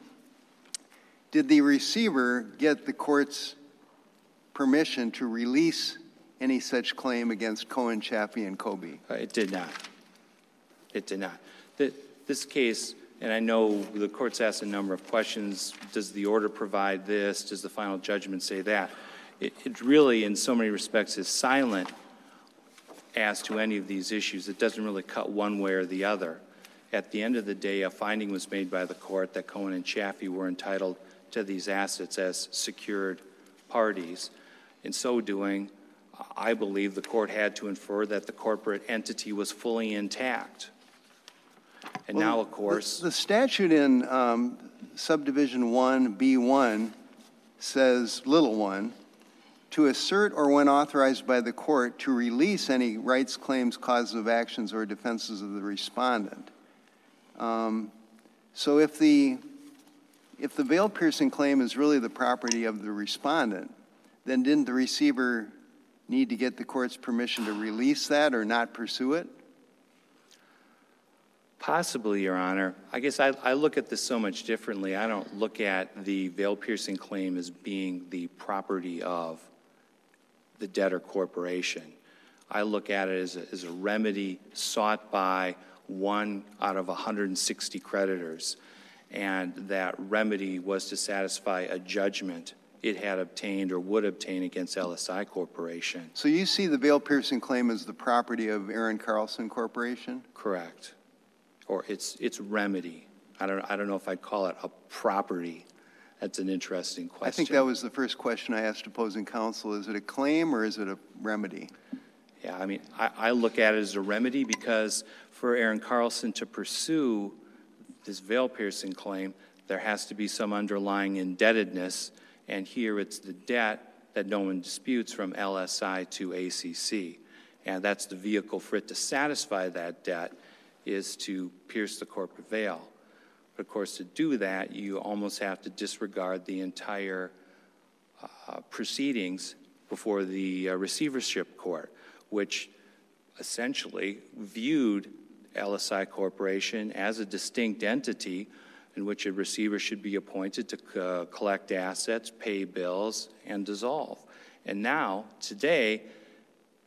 Did the receiver get the court's permission to release any such claim against Cohen, Chaffee, and Kobe? Uh, It did not. It did not. Th- This case, and I know the court's asked a number of questions, does the order provide this? Does the final judgment say that? It it really, in so many respects, is silent as to any of these issues. It doesn't really cut one way or the other. At the end of the day, a finding was made by the court that Cohen and Chaffee were entitled to these assets as secured parties. In so doing, I believe the court had to infer that the corporate entity was fully intact. And now, of course, The statute in um, subdivision 1B1 says, little one, to assert or when authorized by the court to release any rights, claims, causes of actions, or defenses of the respondent. Um, So if the, if the veil piercing claim is really the property of the respondent, then didn't the receiver need to get the court's permission to release that or not pursue it? Possibly, Your Honor. I guess I, I look at this so much differently. I don't look at the veil piercing claim as being the property of the debtor corporation. I look at it as a, as a remedy sought by one out of 160 creditors. And that remedy was to satisfy a judgment it had obtained or would obtain against LSI Corporation. So you see the veil piercing claim as the property of Aaron Carlson Corporation? Correct. Or its, its remedy. I don't, I don't know if I'd call it a property. That's an interesting question. I think that was the first question I asked opposing counsel. Is it a claim or is it a remedy? Yeah, I mean, I, I look at it as a remedy because for Aaron Carlson to pursue this veil piercing claim, there has to be some underlying indebtedness, and here it's the debt that no one disputes from LSI to ACC. And that's the vehicle for it to satisfy that debt is to pierce the corporate veil. But of course, to do that, you almost have to disregard the entire uh, proceedings before the uh, receivership court, which essentially viewed LSI Corporation as a distinct entity in which a receiver should be appointed to uh, collect assets, pay bills, and dissolve. And now, today,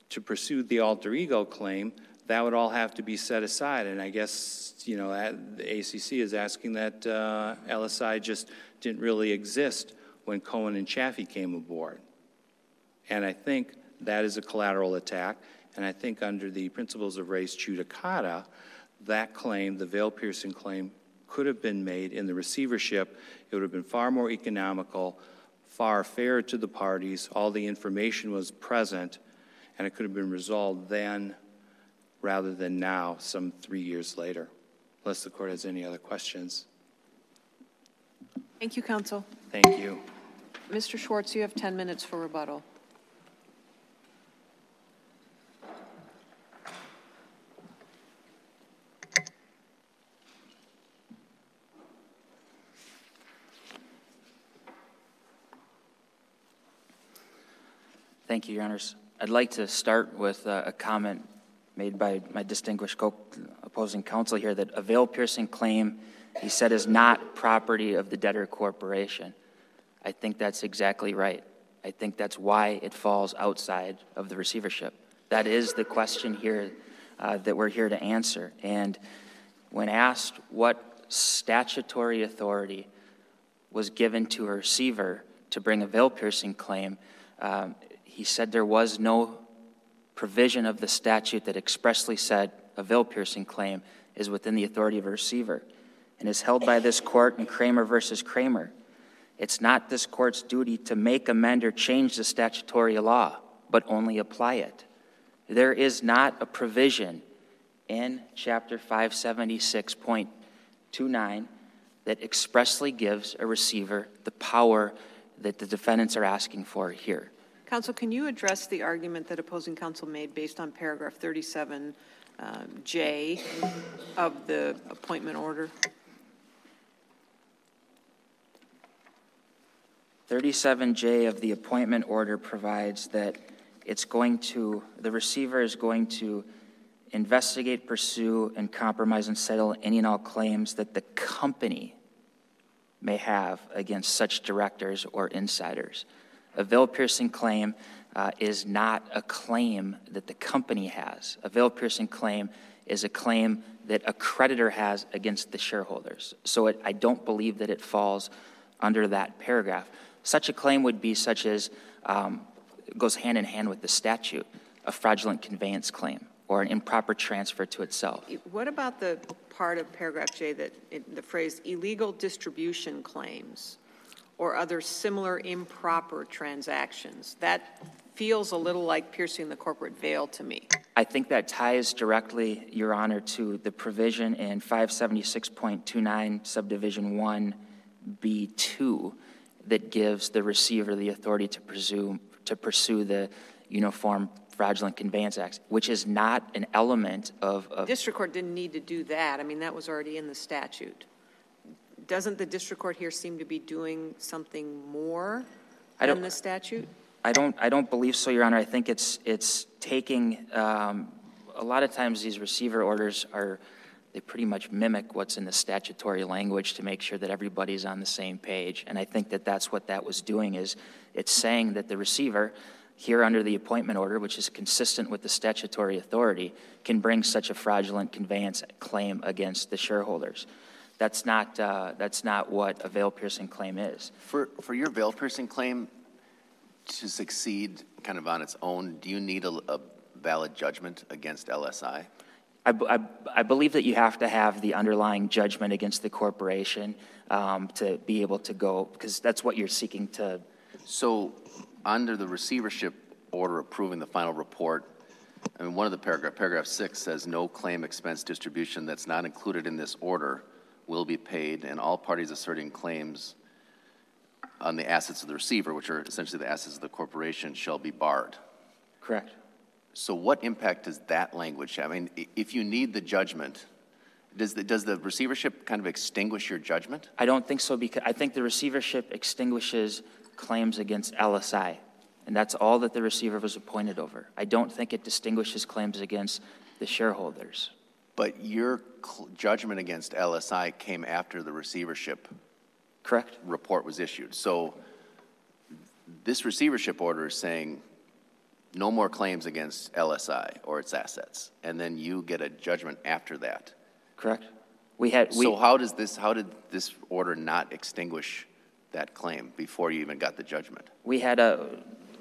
to pursue the alter ego claim, that would all have to be set aside. And I guess, you know, the ACC is asking that uh, LSI just didn't really exist when Cohen and Chaffee came aboard. And I think that is a collateral attack. And I think under the principles of res judicata, that claim, the veil piercing claim, could have been made in the receivership. It would have been far more economical, far fairer to the parties. All the information was present, and it could have been resolved then rather than now, some three years later. Unless the court has any other questions. Thank you, counsel. Thank you. Mr. Schwartz, you have 10 minutes for rebuttal. Thank you, Your Honors. I'd like to start with uh, a comment made by my distinguished opposing counsel here that a veil piercing claim, he said, is not property of the debtor corporation. I think that's exactly right. I think that's why it falls outside of the receivership. That is the question here uh, that we're here to answer. And when asked what statutory authority was given to a receiver to bring a veil piercing claim, um, he said there was no provision of the statute that expressly said a veil piercing claim is within the authority of a receiver and is held by this court in Kramer versus Kramer. It's not this court's duty to make, amend, or change the statutory law, but only apply it. There is not a provision in Chapter 576.29 that expressly gives a receiver the power that the defendants are asking for here. Counsel, can you address the argument that opposing counsel made based on paragraph 37J uh, of the appointment order? 37J of the appointment order provides that it's going to, the receiver is going to investigate, pursue, and compromise and settle any and all claims that the company may have against such directors or insiders. A veil piercing claim uh, is not a claim that the company has. A veil piercing claim is a claim that a creditor has against the shareholders. So it, I don't believe that it falls under that paragraph. Such a claim would be such as um, goes hand in hand with the statute, a fraudulent conveyance claim or an improper transfer to itself. What about the part of paragraph J that, it- the phrase illegal distribution claims or other similar improper transactions? That feels a little like piercing the corporate veil to me. I think that ties directly, Your Honor, to the provision in 576.29 subdivision 1B2 that gives the receiver the authority to presume, to pursue the Uniform Fraudulent Conveyance Act, which is not an element of, of District court didn't need to do that. I mean, that was already in the statute. Doesn't the district court here seem to be doing something more I don't- than the statute? I don't, I don't believe so, Your Honor. I think it's, it's taking, um, a lot of times these receiver orders are, they pretty much mimic what's in the statutory language to make sure that everybody's on the same page. And I think that that's what that was doing, is it's saying that the receiver, here under the appointment order, which is consistent with the statutory authority, can bring such a fraudulent conveyance claim against the shareholders. That's not, uh, that's not what a veil piercing claim is. For, for your veil piercing claim to succeed kind of on its own, do you need a, a valid judgment against LSI? I I believe that you have to have the underlying judgment against the corporation um, to be able to go, because that's what you're seeking to, So, under the receivership order approving the final report, I mean, one of the paragraph, paragraph six says, "No claim expense distribution that's not included in this order will be paid, and all parties asserting claims on the assets of the receiver, which are essentially the assets of the corporation, shall be barred." correct? So what impact does that language have? I mean, if you need the judgment, does the, does the receivership kind of extinguish your judgment? I don't think so, because I think the receivership extinguishes claims against LSI, and that's all that the receiver was appointed over. I don't think it distinguishes claims against the shareholders. But your judgment against LSI came after the receivership Correct? report was issued. So this receivership order is saying no more claims against LSI or its assets, and then you get a judgment after that. Correct? We had, we. So how does this, how did this order not extinguish that claim before you even got the judgment? We had a,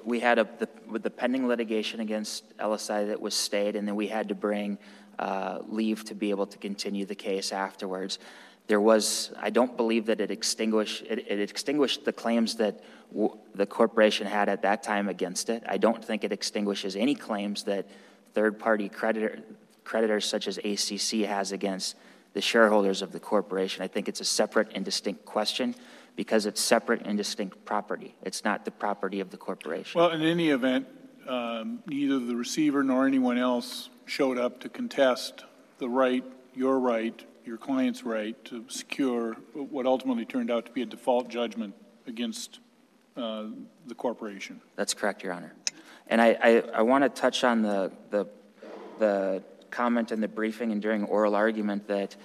we had a, the- with the pending litigation against LSI that was stayed, and then we had to bring uh, leave to be able to continue the case afterwards. There was, I don't believe that it extinguished, it it extinguished the claims that w- the corporation had at that time against it. I don't think it extinguishes any claims that third-party creditor, creditors such as ACC has against the shareholders of the corporation. I think it's a separate and distinct question because it's separate and distinct property. It's not the property of the corporation. Well, in any event, um, neither the receiver nor anyone else showed up to contest the right, your right, your client's right to secure what ultimately turned out to be a default judgment against uh, the corporation. That's correct, Your Honor. And I, I, I want to touch on the, the, the comment in the briefing and during oral argument that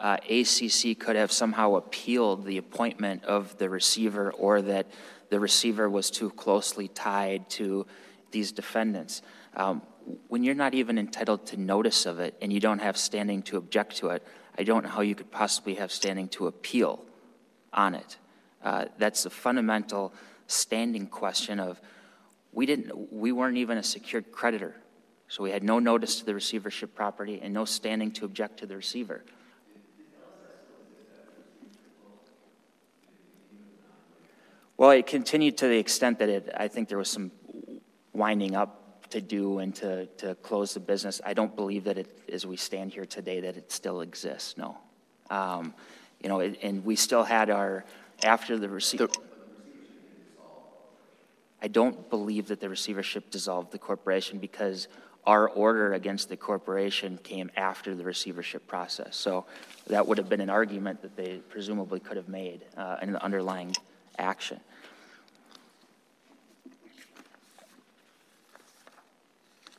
uh, ACC could have somehow appealed the appointment of the receiver or that the receiver was too closely tied to these defendants. Um, when you're not even entitled to notice of it and you don't have standing to object to it, I don't know how you could possibly have standing to appeal on it. Uh, that's the fundamental standing question of we didn't we weren't even a secured creditor so we had no notice to the receivership property and no standing to object to the receiver well it continued to the extent that it i think there was some winding up to do and to, to close the business i don't believe that it as we stand here today that it still exists no um, you know it, and we still had our after the receiver I don't believe that the receivership dissolved the corporation because our order against the corporation came after the receivership process. So that would have been an argument that they presumably could have made uh, in the underlying action.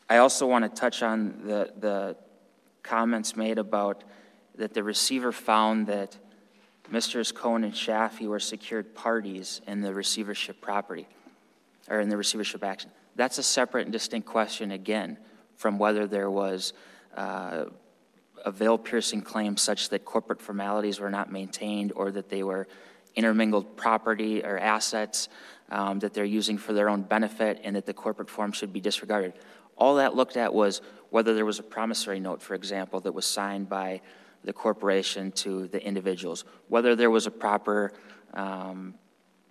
I also want to touch on the, the comments made about that the receiver found that Misters Cohen and Chaffee were secured parties in the receivership property, or in the receivership action. That's a separate and distinct question, again, from whether there was uh, a veil-piercing claim such that corporate formalities were not maintained or that they were intermingled property or assets um, that they're using for their own benefit and that the corporate form should be disregarded. All that looked at was whether there was a promissory note, for example, that was signed by the corporation to the individuals, whether there was a proper um,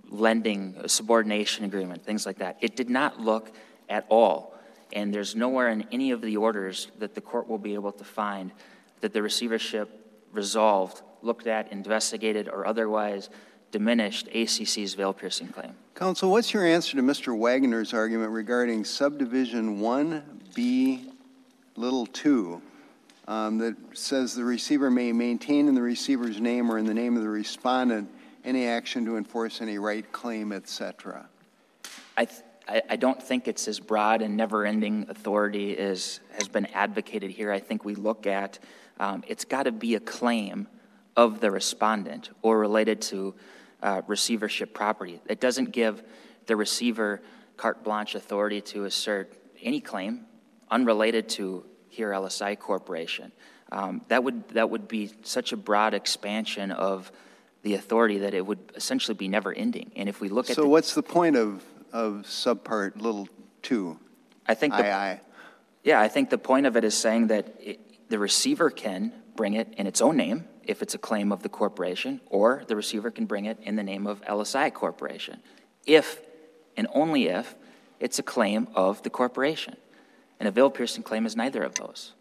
lending, subordination agreement, things like that. It did not look at all, and there's nowhere in any of the orders that the court will be able to find that the receivership resolved, looked at, investigated, or otherwise diminished ACC's veil piercing claim. Counsel, what's your answer to Mr. Wagner's argument regarding subdivision 1B little 2 um, that says the receiver may maintain in the receiver's name or in the name of the respondent any action to enforce any right, claim, et cetera? I, th- I, I don't think it's as broad and never-ending authority as has been advocated here. I think we look at, um, it's got to be a claim of the respondent or related to uh, receivership property. It doesn't give the receiver carte blanche authority to assert any claim unrelated to here LSI Corporation. Um, that would that would be such a broad expansion of the authority that it would essentially be never ending. And if we look at So the, what's the point of, of subpart little 2? I think the, I, I. Yeah, I think the point of it is saying that it, the receiver can bring it in its own name if it's a claim of the corporation, or the receiver can bring it in the name of LSI Corporation, if and only if it's a claim of the corporation. And a veil piercing claim is neither of those.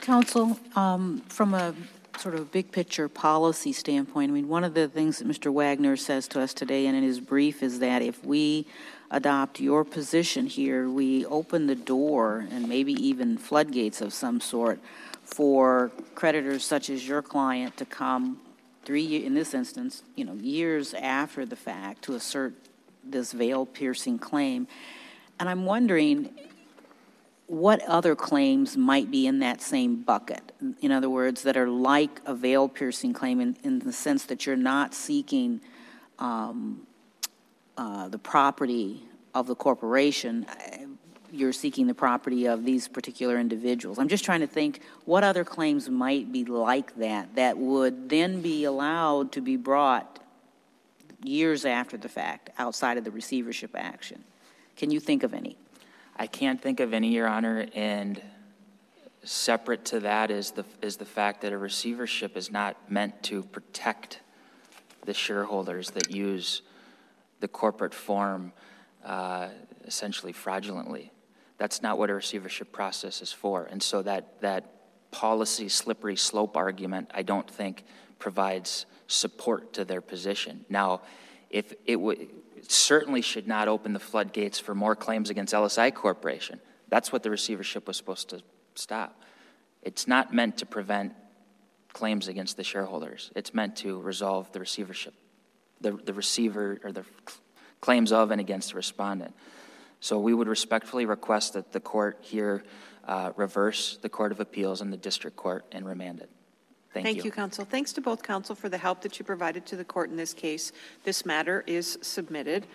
Counsel, um, from a sort of big picture policy standpoint, I mean, one of the things that Mr. Wagner says to us today and in his brief is that if we adopt your position here, we open the door and maybe even floodgates of some sort for creditors such as your client to come three, in this instance, you know, years after the fact to assert this veil piercing claim. And I'm wondering, what other claims might be in that same bucket? In other words, that are like a veil piercing claim in, in the sense that you're not seeking um, uh, the property of the corporation, you're seeking the property of these particular individuals. I'm just trying to think what other claims might be like that that would then be allowed to be brought years after the fact outside of the receivership action. Can you think of any? I can't think of any, Your Honor, and separate to that is the, is the fact that a receivership is not meant to protect the shareholders that use the corporate form uh, essentially fraudulently. That's not what a receivership process is for. And so that, that policy slippery slope argument, I don't think provides support to their position. Now, if it would, it certainly should not open the floodgates for more claims against LSI Corporation. That's what the receivership was supposed to stop. It's not meant to prevent claims against the shareholders. It's meant to resolve the receivership, the, the receiver, or the claims of and against the respondent. So we would respectfully request that the court here uh, reverse the Court of Appeals and the District Court and remand it. Thank you. Thank you, counsel. Thanks to both counsel for the help that you provided to the court in this case. This matter is submitted.